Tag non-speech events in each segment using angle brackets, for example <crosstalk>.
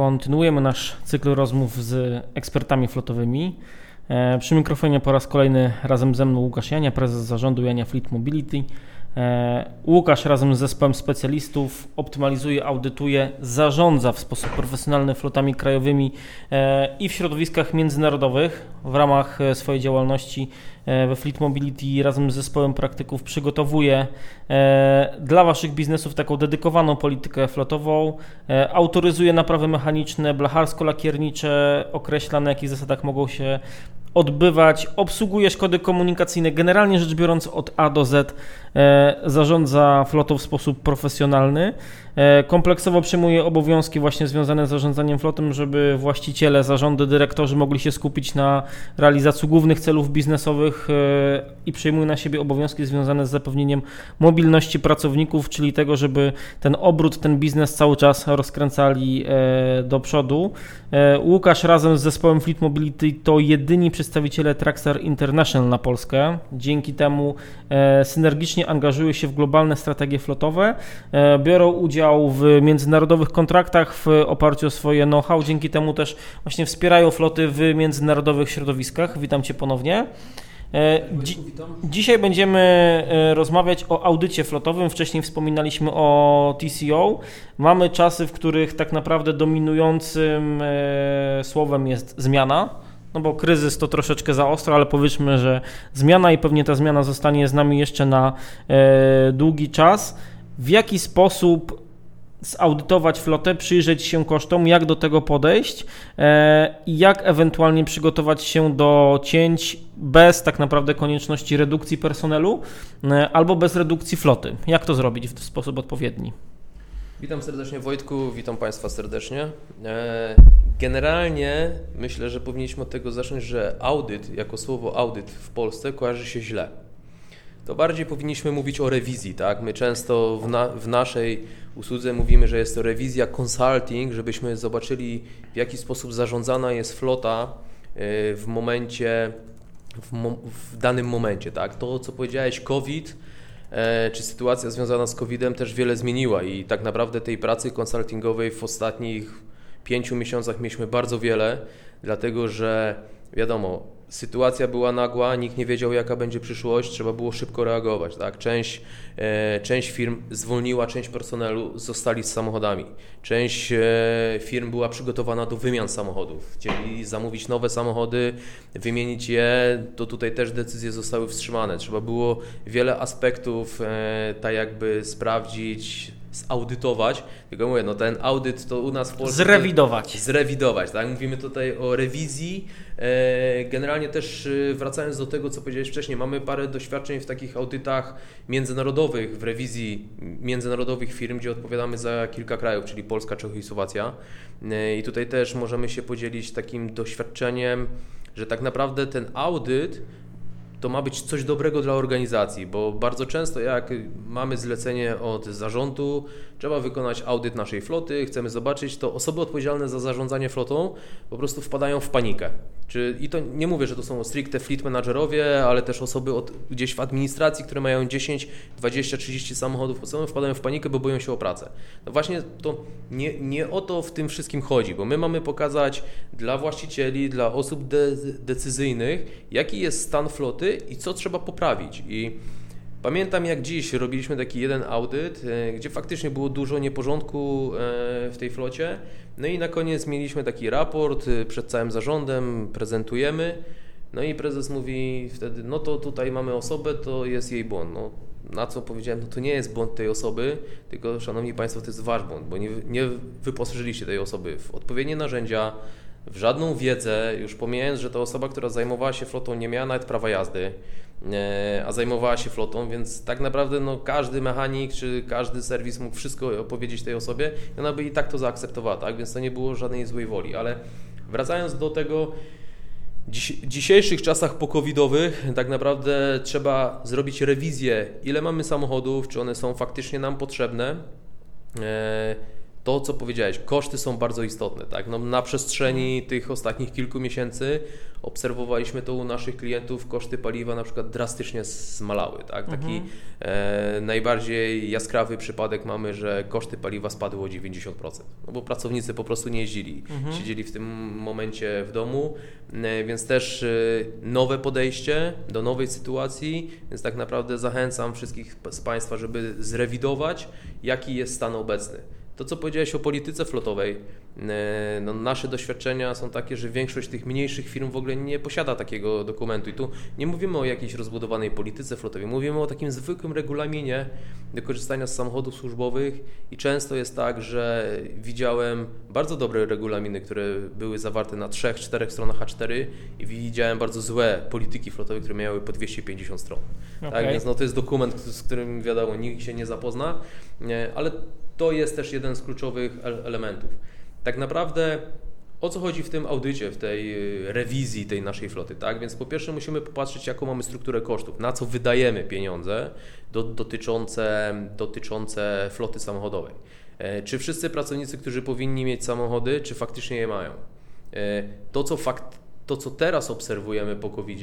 kontynuujemy nasz cykl rozmów z ekspertami flotowymi. E, przy mikrofonie po raz kolejny razem ze mną Łukasz Jania, prezes zarządu Jania Fleet Mobility. E, Łukasz razem z zespołem specjalistów optymalizuje, audytuje, zarządza w sposób profesjonalny flotami krajowymi e, i w środowiskach międzynarodowych w ramach swojej działalności we Fleet Mobility razem z zespołem praktyków przygotowuje dla Waszych biznesów taką dedykowaną politykę flotową, autoryzuje naprawy mechaniczne, blacharsko-lakiernicze, określa na jakich zasadach mogą się odbywać, obsługuje szkody komunikacyjne, generalnie rzecz biorąc od A do Z e, zarządza flotą w sposób profesjonalny. E, kompleksowo przyjmuje obowiązki właśnie związane z zarządzaniem flotem, żeby właściciele, zarządy, dyrektorzy mogli się skupić na realizacji głównych celów biznesowych e, i przyjmuje na siebie obowiązki związane z zapewnieniem mobilności pracowników, czyli tego, żeby ten obrót, ten biznes cały czas rozkręcali e, do przodu. Łukasz razem z zespołem Fleet Mobility to jedyni przedstawiciele Traxxar International na Polskę. Dzięki temu synergicznie angażują się w globalne strategie flotowe, biorą udział udział w międzynarodowych kontraktach w oparciu o swoje know-how. Dzięki temu też właśnie wspierają floty w międzynarodowych środowiskach. Witam Cię ponownie. E, dzi dzisiaj będziemy e, rozmawiać o audycie flotowym. Wcześniej wspominaliśmy o TCO. Mamy czasy, w których tak naprawdę dominującym e, słowem jest zmiana. No bo kryzys to troszeczkę za ostro, ale powiedzmy, że zmiana i pewnie ta zmiana zostanie z nami jeszcze na długi czas. W jaki sposób zaudytować flotę, przyjrzeć się kosztom, jak do tego podejść e, i jak ewentualnie przygotować się do cięć bez tak naprawdę konieczności redukcji personelu e, albo bez redukcji floty. Jak to zrobić w sposób odpowiedni? Witam serdecznie Wojtku, witam Państwa serdecznie. E, generalnie myślę, że powinniśmy od tego zacząć, że audyt, jako słowo audyt w Polsce kojarzy się źle to bardziej powinniśmy mówić o rewizji. Tak? My często w, na, w naszej usłudze mówimy, że jest to rewizja consulting, żebyśmy zobaczyli w jaki sposób zarządzana jest flota y, w momencie, w, mo, w danym momencie. Tak? To, co powiedziałeś, COVID, e, czy sytuacja związana z COVID-em też wiele zmieniła i tak naprawdę tej pracy konsultingowej w ostatnich pięciu miesiącach mieliśmy bardzo wiele, dlatego że wiadomo, sytuacja była nagła, nikt nie wiedział jaka będzie przyszłość, trzeba było szybko reagować. Tak? Część, e, część firm zwolniła część personelu, zostali z samochodami. Część e, firm była przygotowana do wymian samochodów. Chcieli zamówić nowe samochody, wymienić je, to tutaj też decyzje zostały wstrzymane. Trzeba było wiele aspektów e, tak jakby sprawdzić, zaudytować, tylko mówię, no ten audyt to u nas w Polsce... Zrewidować. Zrewidować, tak? Mówimy tutaj o rewizji. E, generalnie też e, wracając do tego, co powiedziałeś wcześniej, mamy parę doświadczeń w takich audytach międzynarodowych, w rewizji międzynarodowych firm, gdzie odpowiadamy za kilka krajów, czyli Polska, Czechy i Słowacja. E, I tutaj też możemy się podzielić takim doświadczeniem, że tak naprawdę ten audyt to ma być coś dobrego dla organizacji, bo bardzo często jak mamy zlecenie od zarządu, trzeba wykonać audyt naszej floty, chcemy zobaczyć, to osoby odpowiedzialne za zarządzanie flotą po prostu wpadają w panikę. Czy, I to nie mówię, że to są stricte fleet managerowie, ale też osoby od, gdzieś w administracji, które mają 10, 20, 30 samochodów, osoby wpadają w panikę, bo boją się o pracę. No właśnie to nie, nie o to w tym wszystkim chodzi, bo my mamy pokazać dla właścicieli, dla osób de decyzyjnych, jaki jest stan floty i co trzeba poprawić. I Pamiętam jak dziś robiliśmy taki jeden audyt, e, gdzie faktycznie było dużo nieporządku e, w tej flocie. No i na koniec mieliśmy taki raport e, przed całym zarządem, prezentujemy. No i prezes mówi wtedy, no to tutaj mamy osobę, to jest jej błąd. No, na co powiedziałem, no to nie jest błąd tej osoby, tylko szanowni Państwo, to jest Wasz błąd, bo nie, nie wyposażyliście tej osoby w odpowiednie narzędzia, w żadną wiedzę, już pomijając, że ta osoba, która zajmowała się flotą nie miała nawet prawa jazdy, e, a zajmowała się flotą, więc tak naprawdę no, każdy mechanik czy każdy serwis mógł wszystko opowiedzieć tej osobie i ona by i tak to zaakceptowała, tak? więc to nie było żadnej złej woli, ale wracając do tego, w dzisiejszych czasach pokowidowych tak naprawdę trzeba zrobić rewizję, ile mamy samochodów, czy one są faktycznie nam potrzebne, e, to, co powiedziałeś, koszty są bardzo istotne. Tak? No, na przestrzeni tych ostatnich kilku miesięcy obserwowaliśmy to u naszych klientów, koszty paliwa na przykład drastycznie zmalały. Tak? Taki mhm. e, najbardziej jaskrawy przypadek mamy, że koszty paliwa spadły o 90%, no bo pracownicy po prostu nie jeździli, mhm. siedzieli w tym momencie w domu, e, więc też e, nowe podejście do nowej sytuacji, więc tak naprawdę zachęcam wszystkich z Państwa, żeby zrewidować, jaki jest stan obecny. To, co powiedziałeś o polityce flotowej, e, no, nasze doświadczenia są takie, że większość tych mniejszych firm w ogóle nie posiada takiego dokumentu. I tu nie mówimy o jakiejś rozbudowanej polityce flotowej, mówimy o takim zwykłym regulaminie do korzystania z samochodów służbowych. I często jest tak, że widziałem bardzo dobre regulaminy, które były zawarte na trzech, czterech stronach A4 i widziałem bardzo złe polityki flotowe, które miały po 250 stron. Okay. Tak więc no, to jest dokument, z którym wiadomo, nikt się nie zapozna, ale to jest też jeden z kluczowych elementów. Tak naprawdę o co chodzi w tym audycie, w tej y, rewizji tej naszej floty, tak? Więc po pierwsze musimy popatrzeć, jaką mamy strukturę kosztów, na co wydajemy pieniądze do, dotyczące, dotyczące floty samochodowej. E, czy wszyscy pracownicy, którzy powinni mieć samochody, czy faktycznie je mają? E, to, co fakt, to, co teraz obserwujemy po covid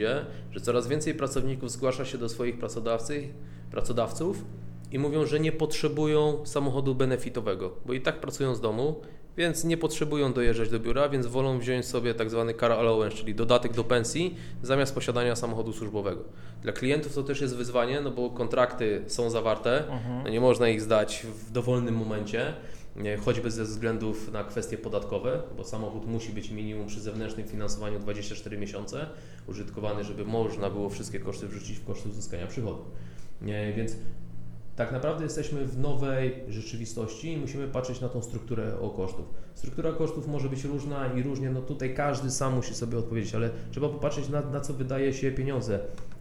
że coraz więcej pracowników zgłasza się do swoich pracodawców i mówią, że nie potrzebują samochodu benefitowego, bo i tak pracują z domu, więc nie potrzebują dojeżdżać do biura, więc wolą wziąć sobie tak zwany car allowance, czyli dodatek do pensji, zamiast posiadania samochodu służbowego. Dla klientów to też jest wyzwanie, no bo kontrakty są zawarte, mhm. no nie można ich zdać w dowolnym momencie, choćby ze względów na kwestie podatkowe, bo samochód musi być minimum przy zewnętrznym finansowaniu 24 miesiące użytkowany, żeby można było wszystkie koszty wrzucić w koszty uzyskania przychodu. Więc tak naprawdę jesteśmy w nowej rzeczywistości i musimy patrzeć na tą strukturę o kosztów. Struktura kosztów może być różna i różnie, no tutaj każdy sam musi sobie odpowiedzieć, ale trzeba popatrzeć na, na co wydaje się pieniądze.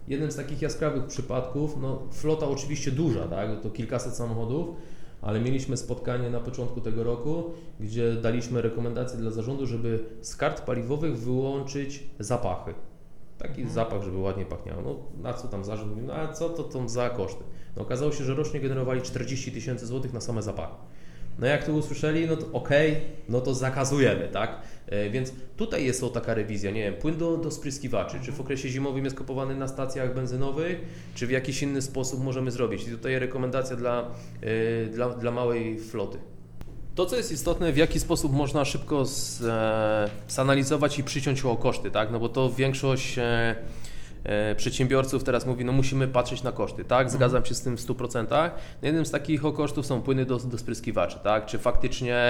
Jeden z takich jaskrawych przypadków, no flota oczywiście duża, tak, to kilkaset samochodów, ale mieliśmy spotkanie na początku tego roku, gdzie daliśmy rekomendacje dla zarządu, żeby z kart paliwowych wyłączyć zapachy. Taki mhm. zapach, żeby ładnie pachniało. No na co tam zarząd mówi, no a co to tam za koszty? No okazało się, że rocznie generowali 40 tysięcy złotych na same zapachy. No jak to usłyszeli, no to okej, okay, no to zakazujemy, tak? E, więc tutaj jest o taka rewizja, nie wiem, płyn do, do spryskiwaczy, czy w okresie zimowym jest kupowany na stacjach benzynowych, czy w jakiś inny sposób możemy zrobić. I tutaj rekomendacja dla, yy, dla, dla małej floty. To, co jest istotne, w jaki sposób można szybko z, e, zanalizować i przyciąć o koszty, tak? No bo to większość e, e, przedsiębiorców teraz mówi, no musimy patrzeć na koszty, tak? Mhm. Zgadzam się z tym w 100%. Jednym z takich o kosztów są płyny do, do spryskiwaczy, tak? Czy faktycznie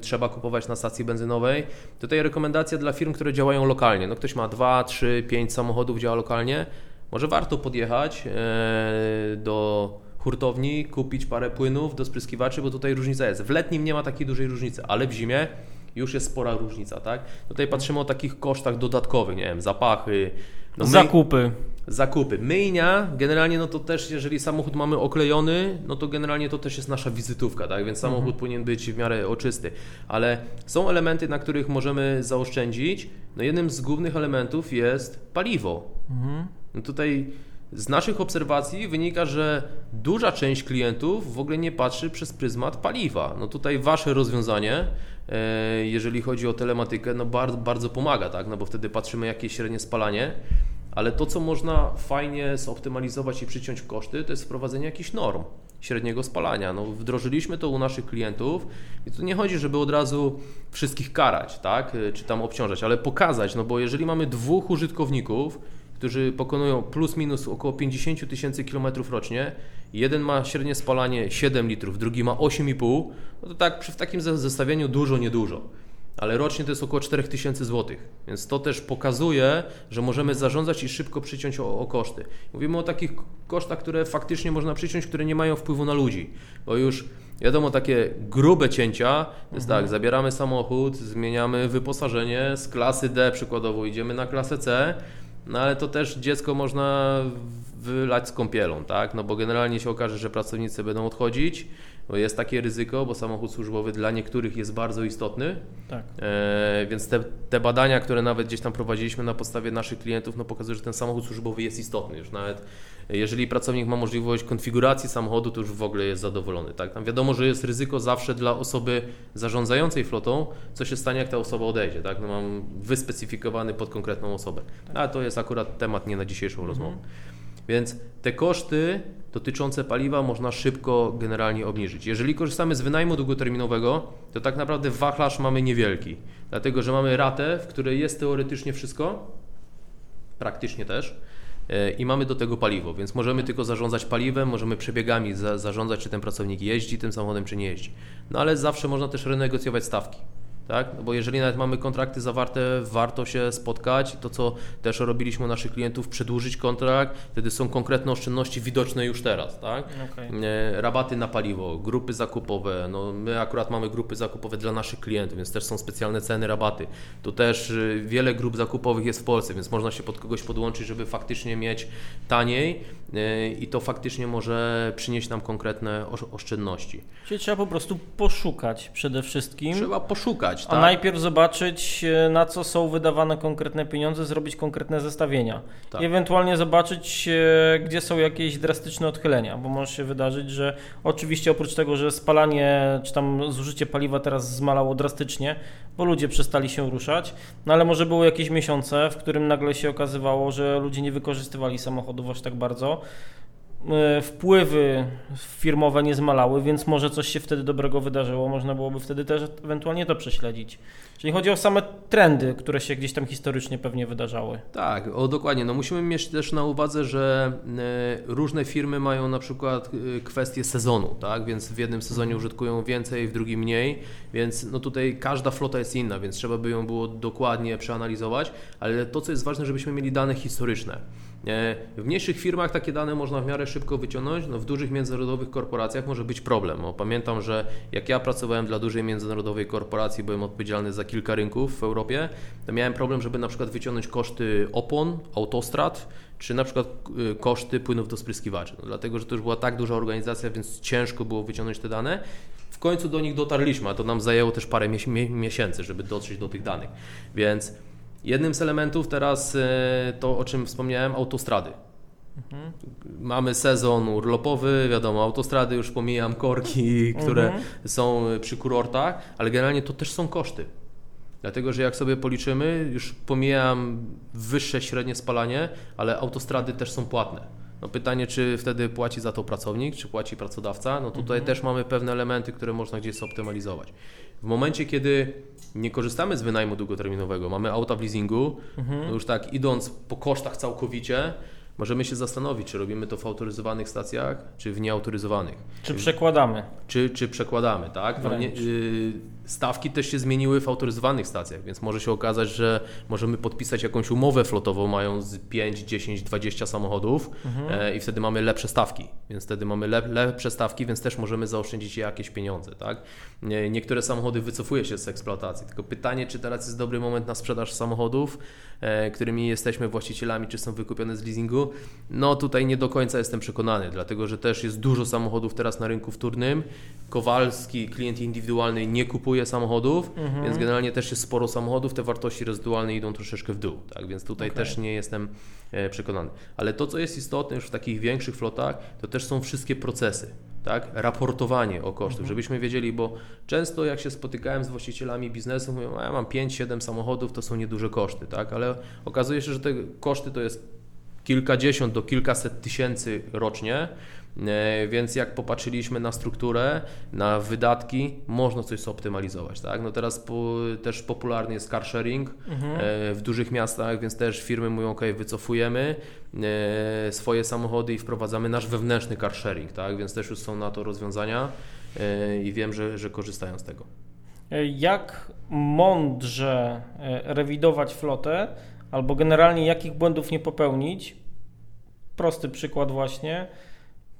trzeba kupować na stacji benzynowej? Tutaj rekomendacja dla firm, które działają lokalnie. No ktoś ma 2, 3, 5 samochodów, działa lokalnie. Może warto podjechać e, do hurtowni, kupić parę płynów do spryskiwaczy, bo tutaj różnica jest. W letnim nie ma takiej dużej różnicy, ale w zimie już jest spora różnica, tak? Tutaj patrzymy o takich kosztach dodatkowych, nie wiem, zapachy, no zakupy. Zakupy. Myjnia, generalnie no to też, jeżeli samochód mamy oklejony, no to generalnie to też jest nasza wizytówka, tak? Więc samochód mhm. powinien być w miarę oczysty. Ale są elementy, na których możemy zaoszczędzić. No jednym z głównych elementów jest paliwo. Mhm. No tutaj z naszych obserwacji wynika, że duża część klientów w ogóle nie patrzy przez pryzmat paliwa. No tutaj wasze rozwiązanie, e, jeżeli chodzi o telematykę, no bardzo, bardzo pomaga, tak? No bo wtedy patrzymy jakie średnie spalanie, ale to co można fajnie zoptymalizować i przyciąć koszty, to jest wprowadzenie jakichś norm średniego spalania. No, wdrożyliśmy to u naszych klientów i tu nie chodzi, żeby od razu wszystkich karać, tak? czy tam obciążać, ale pokazać, no bo jeżeli mamy dwóch użytkowników, którzy pokonują plus minus około 50 tysięcy kilometrów rocznie. Jeden ma średnie spalanie 7 litrów, drugi ma 8,5. No to tak przy takim zestawieniu dużo, niedużo. Ale rocznie to jest około 4 tysięcy złotych. Więc to też pokazuje, że możemy zarządzać i szybko przyciąć o, o, koszty. Mówimy o takich kosztach, które faktycznie można przyciąć, które nie mają wpływu na ludzi. Bo już wiadomo, takie grube cięcia, to jest mhm. tak, zabieramy samochód, zmieniamy wyposażenie z klasy D przykładowo, idziemy na klasę C, no ale to też dziecko można wylać z kąpielą, tak? No bo generalnie się okaże, że pracownicy będą odchodzić, Bo jest takie ryzyko, bo samochód służbowy dla niektórych jest bardzo istotny. Tak. E, więc te, te badania, które nawet gdzieś tam prowadziliśmy na podstawie naszych klientów, no pokazują, że ten samochód służbowy jest istotny. Już nawet jeżeli pracownik ma możliwość konfiguracji samochodu, to już w ogóle jest zadowolony. Tak? Tam wiadomo, że jest ryzyko zawsze dla osoby zarządzającej flotą, co się stanie, jak ta osoba odejdzie. Tak? No mam wyspecyfikowany pod konkretną osobę. Tak. Ale to jest akurat temat nie na dzisiejszą mhm. rozmowę. Więc te koszty dotyczące paliwa można szybko generalnie obniżyć. Jeżeli korzystamy z wynajmu długoterminowego, to tak naprawdę wachlarz mamy niewielki, dlatego że mamy ratę, w której jest teoretycznie wszystko, praktycznie też, e, i mamy do tego paliwo, więc możemy tylko zarządzać paliwem, możemy przebiegami za, zarządzać, czy ten pracownik jeździ tym samochodem, czy nie jeździ. No ale zawsze można też renegocjować stawki tak? No bo jeżeli nawet mamy kontrakty zawarte, warto się spotkać. To, co też robiliśmy u naszych klientów, przedłużyć kontrakt, wtedy są konkretne oszczędności widoczne już teraz, tak? Okay. E, rabaty na paliwo, grupy zakupowe. No, my akurat mamy grupy zakupowe dla naszych klientów, więc też są specjalne ceny, rabaty. Tu też y, wiele grup zakupowych jest w Polsce, więc można się pod kogoś podłączyć, żeby faktycznie mieć taniej e, i to faktycznie może przynieść nam konkretne oszczędności. Czyli trzeba po prostu poszukać przede wszystkim. Trzeba poszukać tak? A najpierw zobaczyć, e, na co są wydawane konkretne pieniądze, zrobić konkretne zestawienia. Tak. I ewentualnie zobaczyć, e, gdzie są jakieś drastyczne odchylenia, bo może się wydarzyć, że oczywiście oprócz tego, że spalanie czy tam zużycie paliwa teraz zmalało drastycznie, bo ludzie przestali się ruszać, no ale może były jakieś miesiące, w którym nagle się okazywało, że ludzie nie wykorzystywali samochodów aż tak bardzo wpływy firmowe nie zmalały, więc może coś się wtedy dobrego wydarzyło, można byłoby wtedy też ewentualnie to prześledzić. Czyli chodzi o same trendy, które się gdzieś tam historycznie pewnie wydarzały. Tak, o dokładnie. No musimy mieć też na uwadze, że e, różne firmy mają na przykład e, kwestie sezonu, tak? Więc w jednym sezonie użytkują więcej, w drugim mniej, więc no tutaj każda flota jest inna, więc trzeba by ją było dokładnie przeanalizować, ale to co jest ważne, żebyśmy mieli dane historyczne. W mniejszych firmach takie dane można w miarę szybko wyciągnąć, no w dużych międzynarodowych korporacjach może być problem. No, pamiętam, że jak ja pracowałem dla dużej międzynarodowej korporacji, byłem odpowiedzialny za kilka rynków w Europie, to miałem problem, żeby na przykład wyciągnąć koszty opon, autostrad, czy na przykład y, koszty płynów do spryskiwaczy. No, dlatego, że to już była tak duża organizacja, więc ciężko było wyciągnąć te dane. W końcu do nich dotarliśmy, a to nam zajęło też parę miesięcy, żeby dotrzeć do tych danych. Więc Jednym z elementów teraz e, to, o czym wspomniałem, autostrady. Mhm. Mamy sezon urlopowy, wiadomo, autostrady już pomijam, korki, <laughs> które mhm. są przy kurortach, ale generalnie to też są koszty. Dlatego, że jak sobie policzymy, już pomijam wyższe średnie spalanie, ale autostrady też są płatne. No pytanie, czy wtedy płaci za to pracownik, czy płaci pracodawca? No tutaj mhm. też mamy pewne elementy, które można gdzieś zoptymalizować. W momencie, kiedy nie korzystamy z wynajmu długoterminowego, mamy auta w leasingu, mhm. no już tak idąc po kosztach całkowicie, możemy się zastanowić, czy robimy to w autoryzowanych stacjach, czy w nieautoryzowanych. Czy przekładamy. Czy, czy przekładamy, tak? No nie, y, stawki też się zmieniły w autoryzowanych stacjach, więc może się okazać, że możemy podpisać jakąś umowę flotową, mając 5, 10, 20 samochodów mhm. e, i wtedy mamy lepsze stawki, więc wtedy mamy lep, lepsze stawki, więc też możemy zaoszczędzić jakieś pieniądze, tak? Nie, niektóre samochody wycofuje się z eksploatacji, tylko pytanie, czy teraz jest dobry moment na sprzedaż samochodów, e, którymi jesteśmy właścicielami, czy są wykupione z leasingu, no tutaj nie do końca jestem przekonany, dlatego że też jest dużo samochodów teraz na rynku wtórnym. Kowalski, klient indywidualny nie kupuje samochodów, mhm. więc generalnie też jest sporo samochodów, te wartości rezydualne idą troszeczkę w dół, tak? więc tutaj okay. też nie jestem e, przekonany. Ale to, co jest istotne już w takich większych flotach, to też są wszystkie procesy tak? raportowanie o kosztach, mhm. żebyśmy wiedzieli, bo często jak się spotykałem z właścicielami biznesu, mówią, a ja mam 5-7 samochodów, to są nieduże koszty, tak? ale okazuje się, że te koszty to jest kilkadziesiąt do kilkaset tysięcy rocznie, więc jak popatrzyliśmy na strukturę, na wydatki, można coś zoptymalizować. Tak? No teraz po, też popularny jest car sharing mhm. E, w dużych miastach, więc też firmy mówią, ok, wycofujemy e, swoje samochody i wprowadzamy nasz wewnętrzny car sharing, tak? więc też już są na to rozwiązania i wiem, że, że korzystają z tego. Jak mądrze rewidować flotę, albo generalnie jakich błędów nie popełnić. Prosty przykład właśnie.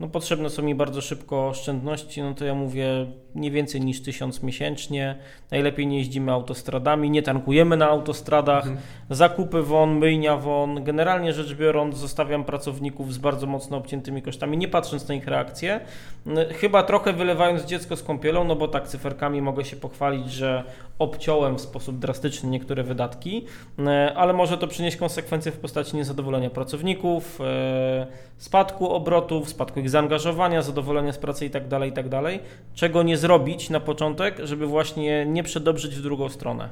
No potrzebne są mi bardzo szybko oszczędności, no to ja mówię nie więcej niż tysiąc miesięcznie. Najlepiej nie jeździmy autostradami, nie tankujemy na autostradach, mhm. zakupy won, myjnia won. Generalnie rzecz biorąc zostawiam pracowników z bardzo mocno obciętymi kosztami, nie patrząc na ich reakcje. Chyba trochę wylewając dziecko z kąpielą, no bo tak cyferkami mogę się pochwalić, że obciąłem w sposób drastyczny niektóre wydatki, ale może to przynieść konsekwencje w postaci niezadowolenia pracowników, e, spadku obrotów, spadku ich zaangażowania, zadowolenia z pracy itd., tak itd., tak czego nie zrobić na początek, żeby właśnie nie przedobrzyć w drugą stronę?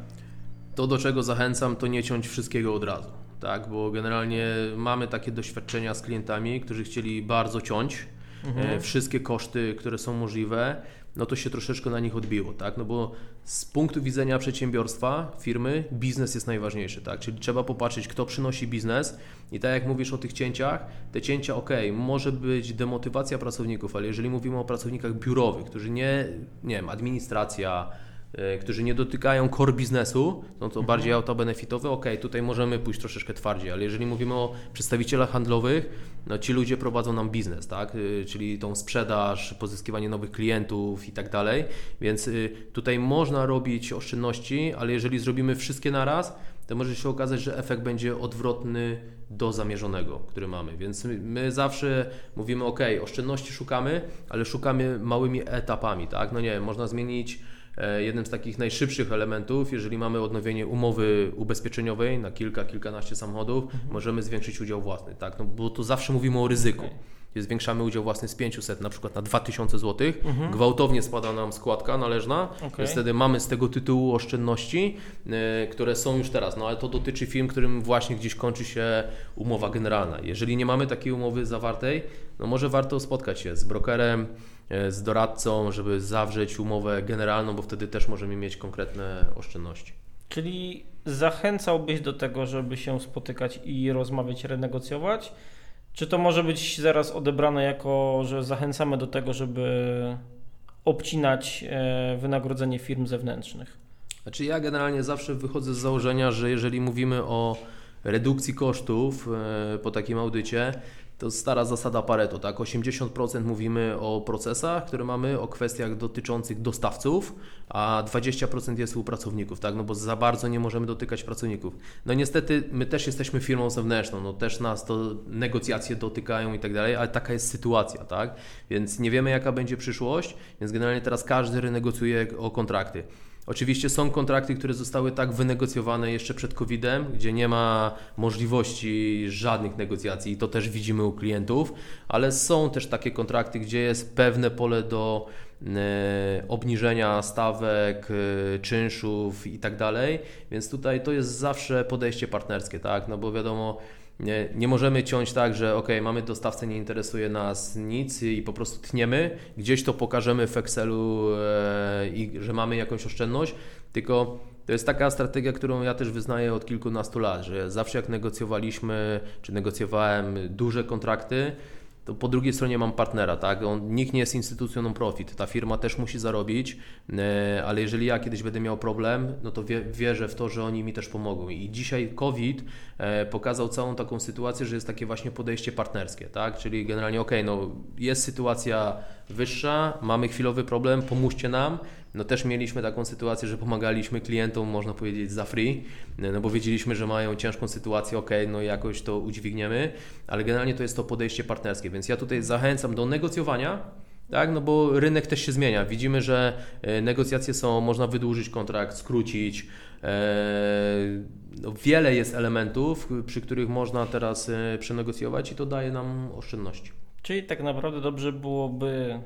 To, do czego zachęcam, to nie ciąć wszystkiego od razu, tak? bo generalnie mamy takie doświadczenia z klientami, którzy chcieli bardzo ciąć mhm. E, wszystkie koszty, które są możliwe no to się troszeczkę na nich odbiło, tak? No bo z punktu widzenia przedsiębiorstwa, firmy, biznes jest najważniejszy, tak? Czyli trzeba popatrzeć, kto przynosi biznes i tak jak mówisz o tych cięciach, te cięcia, ok, może być demotywacja pracowników, ale jeżeli mówimy o pracownikach biurowych, którzy nie, nie wiem, administracja, którzy nie dotykają core biznesu, no to mhm. bardziej autobenefitowe, ok, tutaj możemy pójść troszeczkę twardziej, ale jeżeli mówimy o przedstawicielach handlowych, no ci ludzie prowadzą nam biznes, tak, e, czyli tą sprzedaż, pozyskiwanie nowych klientów i tak dalej, więc e, tutaj można robić oszczędności, ale jeżeli zrobimy wszystkie naraz, to może się okazać, że efekt będzie odwrotny do zamierzonego, który mamy. Więc my zawsze mówimy, ok, oszczędności szukamy, ale szukamy małymi etapami, tak? No nie, można zmienić E, jednym z takich najszybszych elementów, jeżeli mamy odnowienie umowy ubezpieczeniowej na kilka, kilkanaście samochodów, mhm. możemy zwiększyć udział własny, tak? No, bo tu zawsze mówimy o ryzyku. Okay. Gdzie zwiększamy udział własny z 500 na przykład na 2000 zł, mhm. gwałtownie spada nam składka należna, okay. więc wtedy mamy z tego tytułu oszczędności, y, które są już teraz, no ale to dotyczy firm, którym właśnie gdzieś kończy się umowa generalna. Jeżeli nie mamy takiej umowy zawartej, no może warto spotkać się z brokerem, E, z doradcą, żeby zawrzeć umowę generalną, bo wtedy też możemy mieć konkretne oszczędności. Czyli zachęcałbyś do tego, żeby się spotykać i rozmawiać, renegocjować? Czy to może być zaraz odebrane jako, że zachęcamy do tego, żeby obcinać e, wynagrodzenie firm zewnętrznych? Znaczy ja generalnie zawsze wychodzę z założenia, że jeżeli mówimy o redukcji kosztów e, po takim audycie, to stara zasada Pareto, tak? 80% mówimy o procesach, które mamy, o kwestiach dotyczących dostawców, a 20% jest u pracowników, tak? No bo za bardzo nie możemy dotykać pracowników. No niestety my też jesteśmy firmą zewnętrzną, no też nas to negocjacje dotykają i tak dalej, ale taka jest sytuacja, tak? Więc nie wiemy jaka będzie przyszłość, więc generalnie teraz każdy renegocjuje o kontrakty. Oczywiście są kontrakty, które zostały tak wynegocjowane jeszcze przed COVID-em, gdzie nie ma możliwości żadnych negocjacji i to też widzimy u klientów, ale są też takie kontrakty, gdzie jest pewne pole do e, obniżenia stawek, e, czynszów i tak dalej, więc tutaj to jest zawsze podejście partnerskie, tak, no bo wiadomo, nie, nie możemy ciąć tak, że ok, mamy dostawcę, nie interesuje nas nic i po prostu tniemy, gdzieś to pokażemy w Excelu e, i że mamy jakąś oszczędność, tylko to jest taka strategia, którą ja też wyznaję od kilkunastu lat, że zawsze jak negocjowaliśmy, czy negocjowałem duże kontrakty, to po drugiej stronie mam partnera, tak? On, nikt nie jest instytucją non-profit, ta firma też musi zarobić, e, ale jeżeli ja kiedyś będę miał problem, no to wie, wierzę w to, że oni mi też pomogą. I dzisiaj COVID e, pokazał całą taką sytuację, że jest takie właśnie podejście partnerskie, tak? Czyli generalnie, ok, no jest sytuacja wyższa, mamy chwilowy problem, pomóżcie nam, no też mieliśmy taką sytuację, że pomagaliśmy klientom, można powiedzieć, za free, no bo wiedzieliśmy, że mają ciężką sytuację, ok, no jakoś to udźwigniemy, ale generalnie to jest to podejście partnerskie, więc ja tutaj zachęcam do negocjowania, tak, no bo rynek też się zmienia. Widzimy, że e, negocjacje są, można wydłużyć kontrakt, skrócić. E, no wiele jest elementów, przy których można teraz e, przenegocjować i to daje nam oszczędności. Czyli tak naprawdę dobrze byłoby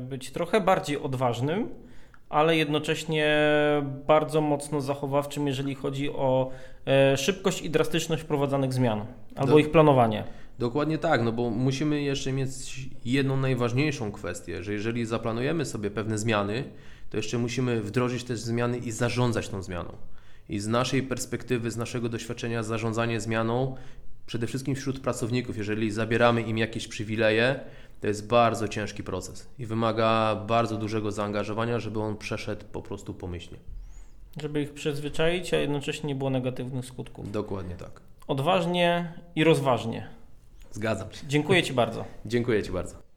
być trochę bardziej odważnym, ale jednocześnie bardzo mocno zachowawczym, jeżeli chodzi o e, szybkość i drastyczność wprowadzanych zmian albo Do, ich planowanie. Dokładnie tak, no bo musimy jeszcze mieć jedną najważniejszą kwestię, że jeżeli zaplanujemy sobie pewne zmiany, to jeszcze musimy wdrożyć te zmiany i zarządzać tą zmianą. I z naszej perspektywy, z naszego doświadczenia, zarządzanie zmianą, przede wszystkim wśród pracowników, jeżeli zabieramy im jakieś przywileje, to jest bardzo ciężki proces i wymaga bardzo dużego zaangażowania, żeby on przeszedł po prostu pomyślnie. Żeby ich przyzwyczaić, a jednocześnie nie było negatywnych skutków. Dokładnie tak. Odważnie i rozważnie. Zgadzam się. Dziękuję Ci bardzo. Dziękuję Ci bardzo.